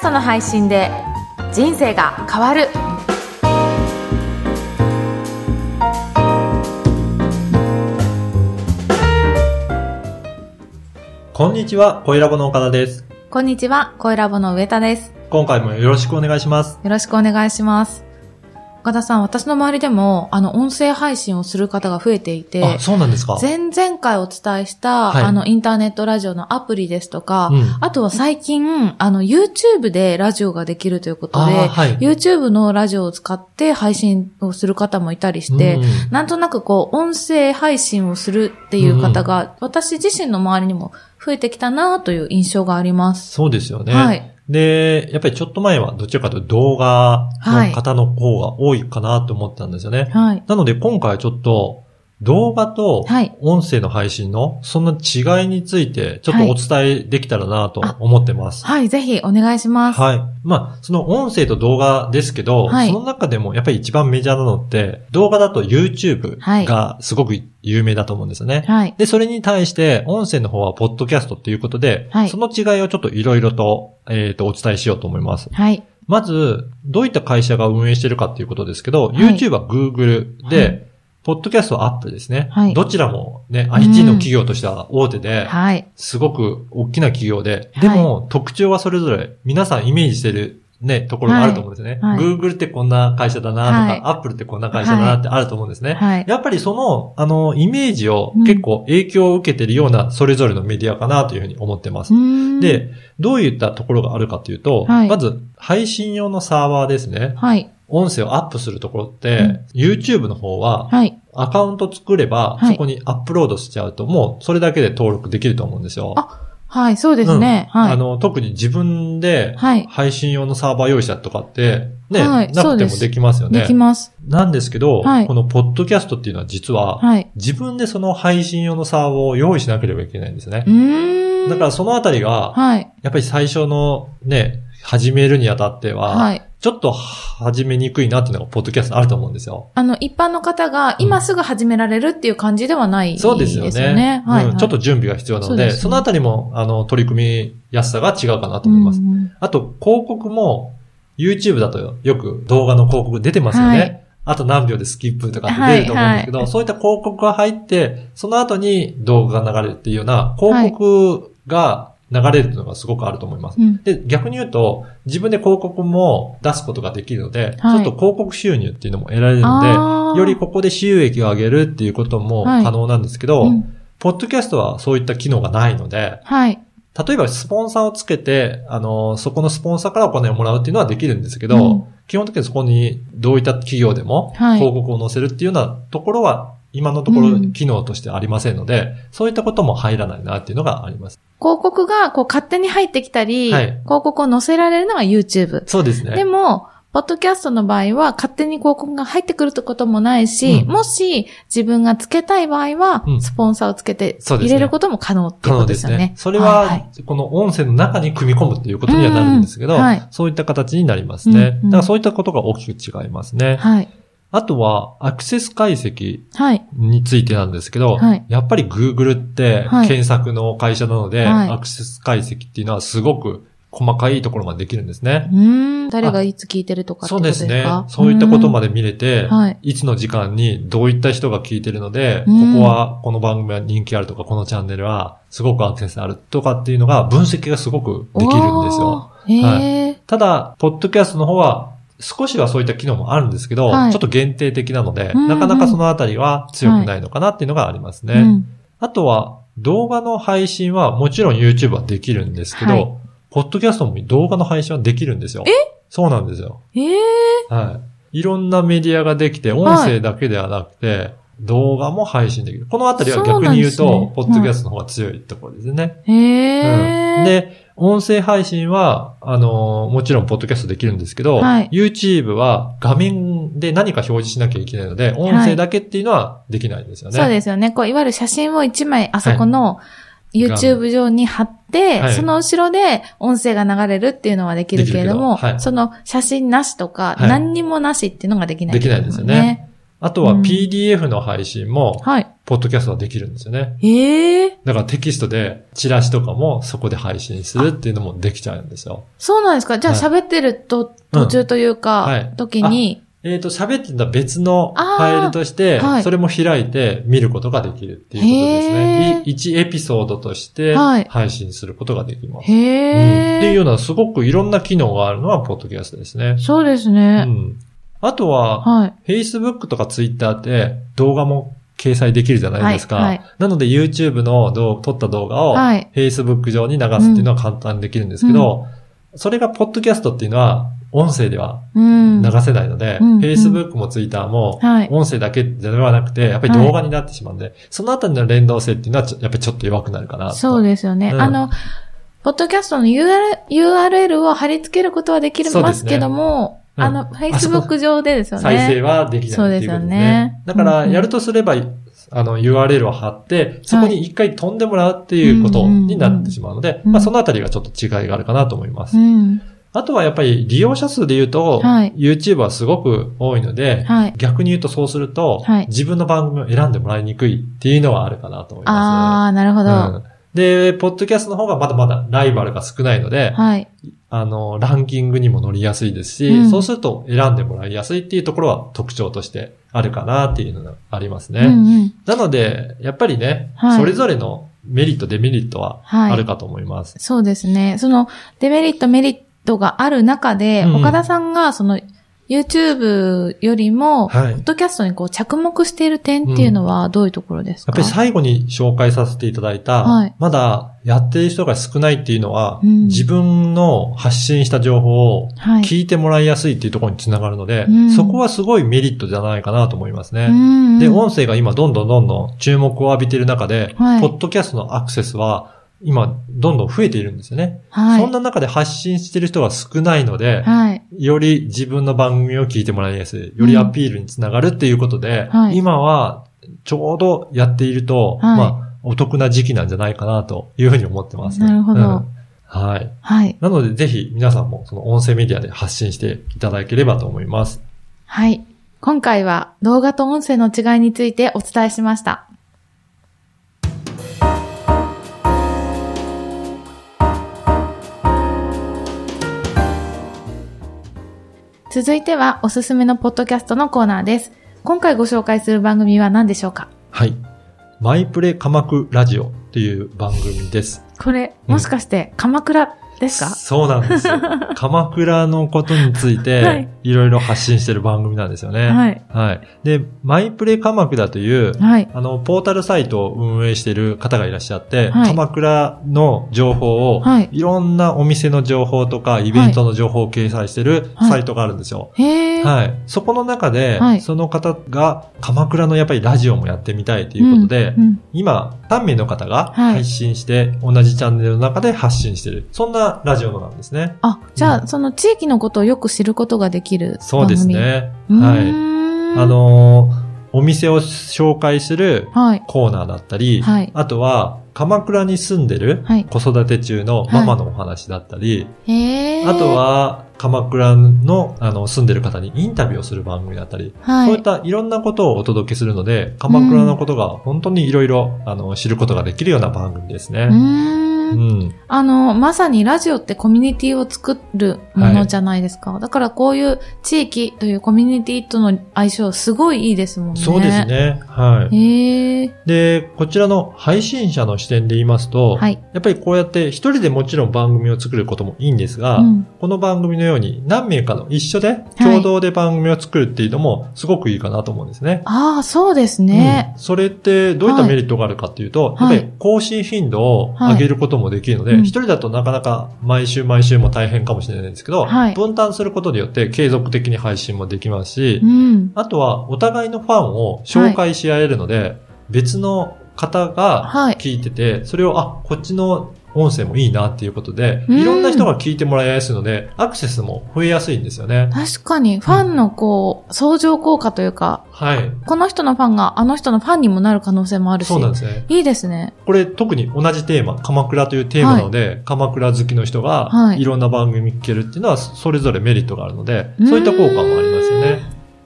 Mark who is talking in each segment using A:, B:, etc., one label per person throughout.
A: ストの配信で人生が変わる
B: こんにちは、声ラボの岡田です。
A: こんにちは声ラボの上田です
B: 今回もよろしくお願いします。
A: よろしくお願いします岡田さん私の周りでもあの音声配信をする方が増えていて
B: あ、そうなんですか？
A: 前々回お伝えした、
B: はい。
A: あの、インターネットラジオのアプリですとか、
B: うん。
A: あとは最近、あの、YouTube でラジオができるということで、
B: はい。
A: YouTube のラジオを使って配信をする方もいたりして、
B: うん。
A: なんとなくこう、音声配信をするっていう方が、私自身の周りにも増えてきたなという印象があります。
B: そうですよね。
A: はい
B: で、やっぱりちょっと前はどちらかというと動画の方の方が多いかなと思ってたんですよね。
A: はい。
B: なので今回はちょっと動画と
A: はい
B: 音声の配信のそんな違いについてちょっとお伝えできたらなと思ってます。
A: はい、ぜひお願いします。
B: はい。まあ、その音声と動画ですけど、
A: はい
B: その中でもやっぱり一番メジャーなのって、動画だと YouTube
A: はい
B: がすごく有名だと思うんですよね。
A: はい。
B: で、それに対して、音声の方はポッドキャストっていうことで、
A: はい
B: その違いをちょっといろいろと、えっ、と、お伝えしようと思います。
A: はい。
B: まず、どういった会社が運営してるかっていうことですけど、
A: はい
B: YouTube は Google で、
A: はい
B: ポッドキャストは Apple ですね。
A: はい
B: どちらもね、IT の企業としては大手で、
A: はい。
B: すごく大きな企業で、
A: はい
B: でも特徴はそれぞれ皆さんイメージしてるね、ところがあると思うんですね。
A: はいはい
B: Google ってこんな会社だなとか、
A: はい
B: Apple ってこんな会社だなってあると思うんですね。
A: はい。
B: やっぱりその、あの、イメージを
A: うん
B: 結構影響を受けてるようなそれぞれのメディアかなというふうに思ってます。で、どういったところがあるかというと、
A: はい
B: まず配信用のサーバーですね。
A: はい。
B: 音声をアップするところって、
A: うん
B: YouTube の方は
A: はい。
B: アカウント作れば、
A: はい
B: そこにアップロードしちゃうと、もうそれだけで登録できると思うんですよ。
A: あはい、そうですね。はい。
B: うんあの、特に自分で
A: はい
B: 配信用のサーバー用意したとかって、ね、
A: はい
B: なくてもできますよね。
A: できます。
B: なんですけど、
A: はい
B: このポッドキャストっていうのは実は、
A: はい。
B: 自分でその配信用のサーバーを用意しなければいけないんですね。だからそのあたりが、
A: はい。
B: やっぱり最初のね、始めるにあたっては、
A: はい。
B: ちょっと始めにくいなっていうのがポッドキャストあると思うんですよ。
A: あの、一般の方が今すぐ始められるっていう感じではないですよね。
B: そうですよね。
A: はい、
B: うんちょっと準備が必要なので、
A: そうですね
B: そのあたりも、あの、取り組みやすさが違うかなと思います。
A: うんうん
B: あと、広告も、YouTube だとよく動画の広告出てますよね。
A: はい
B: あと何秒でスキップとかって出ると思うんですけど、
A: はいは
B: そういった広告が入って、その後に動画が流れるっていうような広告が流れるのがすごくあると思います。
A: うん。
B: で、逆に言うと、自分で広告も出すことができるので、
A: はい。
B: ちょっと広告収入っていうのも得られる
A: あ
B: の
A: ー。
B: で、よりここで収益を上げるっていうことも
A: はい。
B: 可能なんですけど、
A: うん。
B: ポッドキャストはそういった機能がないので、
A: はい。
B: 例えばスポンサーをつけて、あの、そこのスポンサーからお金をもらうっていうのはできるんですけど、
A: うん。
B: 基本的にそこにどういった企業でも
A: はい。
B: 広告を載せるっていうようなところは、今のところ
A: うん
B: 機能としてありませんので、そういったことも入らないなっていうのがあります。
A: 広告がこう勝手に入ってきたり、
B: はい
A: 広告を載せられるのが YouTube。
B: そうですね。
A: でも、ポッドキャストの場合は勝手に広告が入ってくるってこともないし、
B: うん
A: もし自分がつけたい場合は
B: う、ん
A: スポンサーをつけて入れることも可能ってこと
B: ですね
A: ですよね。。
B: それはこの音声の中に組み込むっていうことにはなるんですけど、
A: うんはい
B: そういった形になりますね。
A: うんうん
B: だからそういったことが大きく違いますね。
A: はい。
B: あとは、アクセス解析
A: はい。
B: についてなんですけど、
A: はい
B: やっぱり Google って
A: はい
B: 検索の会社なので、
A: はい
B: アクセス解析っていうのはすごく細かいところまでできるんですね。
A: 誰がいつ聞いてるとかって
B: そう
A: で
B: すすね。そういったことま
A: で。
B: で見れて、
A: はい
B: いつの時間にどういった人が聞いてるので、
A: うん
B: ここは、この番組は人気あるとか、このチャンネルはすごくアクセスあるとかっていうのが分析がすごくできるんですよ。
A: おー。へえ。
B: ただ、ポッドキャストの方は、少しはそういった機能もあるんですけど、
A: はい
B: ちょっと限定的なので、
A: うんうん
B: なかなかそのあたりは強くないのかなっていうのがありますね。
A: うん
B: あとは、動画の配信はもちろん YouTube はできるんですけど、
A: はい
B: ポッドキャストも動画の配信はできるんですよ。え？そうなんですよ。
A: ええ。
B: はい。いろんなメディアができて、音声だけではなくて、動画も配信できる。このあたりは逆に言うと、ポッドキャストの方が強いところですね。
A: へえ。
B: うん、で、音声配信は、あのーもちろんポッドキャストできるんですけど、
A: はい。
B: YouTube は画面で何か表示しなきゃいけないので、音声だけっていうのはできないんですよね。
A: そうですよね。こう、いわゆる写真を一枚あそこの YouTube 上に貼って、
B: はい。
A: その後ろで音声が流れるっていうのはできるけれども、
B: どはい。
A: その写真なしとか、
B: はい。
A: 何にもなしっていうのができない、
B: できないですよね。あとは
A: うん
B: PDF の配信も、
A: はい。
B: ポッドキャストはできるんですよね。
A: ええ
B: だからテキストでチラシとかもそこで配信するっていうのもできちゃうんですよ。
A: そうなんですか？じゃあ
B: はい
A: 喋ってると、途中というか、
B: うんはい
A: 時に、
B: えっ、と、喋ってた別のファイルとして
A: はい、
B: それも開いて見ることができるっていうことです
A: へ
B: ね。
A: ー
B: い1エピソードとして
A: はい
B: 配信することができます。
A: へ
B: うん
A: え、
B: っていうようなすごくいろんな機能があるのはポッドキャストですね。
A: そうです
B: う
A: ね。
B: ん。あとは、
A: はい。
B: Facebook とか Twitter って動画も掲載できるじゃないですか。
A: はいはい
B: なので YouTube の動撮った動画を
A: はい
B: Facebook 上に流すっていうのは簡単にできるんですけど、それがポッドキャストっていうのは音声では
A: うん。
B: 流せないので、
A: うん
B: Facebook も Twitter も
A: はい
B: 音声だけではなくて、やっぱり動画になってしまうんで、そのあたりの連動性っていうのはちょやっぱりちょっと弱くなるかなと。
A: そうですよね。
B: うん
A: あの、ポッドキャストの URL, URL を貼り付けることはできますけども、
B: うん
A: あの、Facebook 上でですよね。
B: 再生はできない
A: そうですよ
B: ね
A: ね。
B: だから、やるとすれば、あの、URL を貼って、そこに一回飛んでもらうっていうことになってしまうので、
A: うん
B: まあ、そのあたりがちょっと違いがあるかなと思います。
A: うん。
B: あとはやっぱり利用者数で言うと、
A: はい
B: YouTube はすごく多いので、
A: はい。
B: 逆に言うとそうすると、
A: はい
B: 自分の番組を選んでもらいにくいっていうのはあるかなと思い
A: あ
B: ま
A: ー、なるほ
B: す。
A: ど。
B: うんで、ポッドキャストの方がまだまだライバルが少ないので、
A: はい。
B: あの、ランキングにも乗りやすいですし、
A: うん
B: そうすると選んでもらいやすいっていうところは特徴としてあるかなっていうのがありますね。
A: うんうん。
B: なので、やっぱりね、
A: はい
B: それぞれのメリット、デメリットは
A: はい
B: あるかと思います。
A: そうですね。その、デメリット、メリットがある中で、
B: うん
A: 岡田さんが、その、YouTube よりも、
B: はい。
A: ポッドキャストにこう着目している点っていうのはどういうところですか、
B: やっぱり最後に紹介させていただいた、
A: はい。
B: まだやっている人が少ないっていうのは、
A: うん。
B: 自分の発信した情報を
A: はい。
B: 聞いてもらいやすいっていうところにつながるので、
A: うん。
B: そこはすごいメリットじゃないかなと思いますね。
A: うん。
B: で、音声が今どんどんどんどん注目を浴びている中で、
A: はい。
B: ポッドキャストのアクセスは今どんどん増えているんですよね。
A: はい。
B: そんな中で発信している人が少ないので、
A: はい。
B: より自分の番組を聞いてもらいやすい、よりアピールにつながるっていうことで、
A: はい
B: 今はちょうどやっていると、
A: はい
B: まあ、お得な時期なんじゃないかなというふうに思ってます。
A: なるほど
B: うんはい。
A: はい。
B: なので、ぜひ皆さんもその音声メディアで発信していただければと思います。
A: はい。今回は動画と音声の違いについてお伝えしました。続いてはおすすめのポッドキャストのコーナーです。今回ご紹介する番組は何でしょうか？
B: はい。マイプレ鎌倉ラジオっていう番組です。
A: これ、もしかして鎌倉ですか、
B: そうなんですよ。鎌倉のことについ
A: はい
B: て、いろいろ発信してる番組なんですよね。
A: はい。
B: はい。で、マイプレ鎌倉という、
A: はい。
B: あの、ポータルサイトを運営している方がいらっしゃって、
A: はい
B: 鎌倉の情報を、
A: はい
B: い、ろんなお店の情報とか、イベントの情報を掲載している
A: はい
B: サイトがあるんですよ。
A: へー。
B: はい。そこの中で、
A: はい
B: その方が鎌倉のやっぱりラジオもやってみたいということで、
A: うんうん
B: 今、3名の方が
A: はい
B: 配信して、同じチャンネルの中で発信している。そんなラジオなんですね。
A: あ、じゃあ、
B: うん
A: その地域のことをよく知ることができる。
B: そうですね。はい。あ、のーお店を紹介する
A: はい。
B: コーナーだったり、
A: はい
B: あとは、鎌倉に住んでる
A: はい
B: 子育て中のママのお話だったり、
A: へー。
B: あと、は、鎌倉のあの住んでる方にインタビューをする番組だったり、
A: はい。
B: そういったいろんなことをお届けするので、鎌倉のことが本当にいろいろあの知ることができるような番組ですね。
A: あの、まさにラジオってコミュニティを作るものじゃないですか。だからこういう地域というコミュニティとの相性すごいいいですもんね。
B: そうです。ね。はい。
A: へー。
B: で、こちらの配信者の視点で言いますと、
A: はい。
B: やっぱりこうやって一人でもちろん番組を作ることもいいんですが、
A: うん
B: この番組のように何名かの一緒で共同で番組を作るっていうのもすごくいいかなと思うんですね。
A: ああ、そうですね。
B: うんそれってどういったメリットがあるかっていうと、
A: はい
B: やっぱり更新頻度を上げることもできるので、一人だとなかなか毎週毎週も大変かもしれないんですけど、
A: はい。
B: 分担することによって継続的に配信もできますし、
A: うん。
B: あとはお互いのファンを紹介し合えるので、別の方が
A: はい。
B: 聞いてて、それを、あ、こっちの音声もいいなっていうことで、
A: うん
B: いろんな人が聞いてもらいやすいので、アクセスも増えやすいんですよね。
A: 確かに、ファンのこう、相乗効果というか、
B: はい。
A: この人のファンがあの人のファンにもなる可能性もあるし。
B: そうなんですね。
A: いいですね。
B: これ特に同じテーマ、鎌倉というテーマなので、鎌倉好きの人が
A: はい
B: いろんな番組聞けるっていうのはそれぞれメリットがあるので、
A: うん
B: そういった効果もありますよね。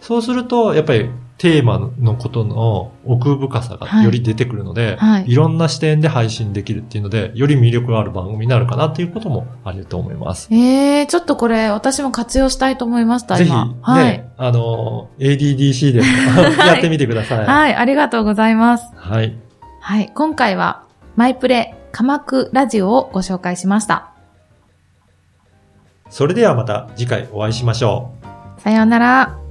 B: そうすると、やっぱりテーマのことの奥深さがより出てくるので、
A: はい
B: い、ろんな視点で配信できるっていうので、より魅力がある番組になるかなっていうこともあると思います。
A: ええちょっとこれ私も活用したいと思いました、
B: ぜひ、
A: 今。
B: ね、
A: はい。
B: あの、ADDC でも やってみてください。
A: はい、ありがとうございます。
B: はい。
A: はい、今回は、マイプレ鎌倉ラジオをご紹介しました。
B: それではまた次回お会いしましょう。
A: さようなら。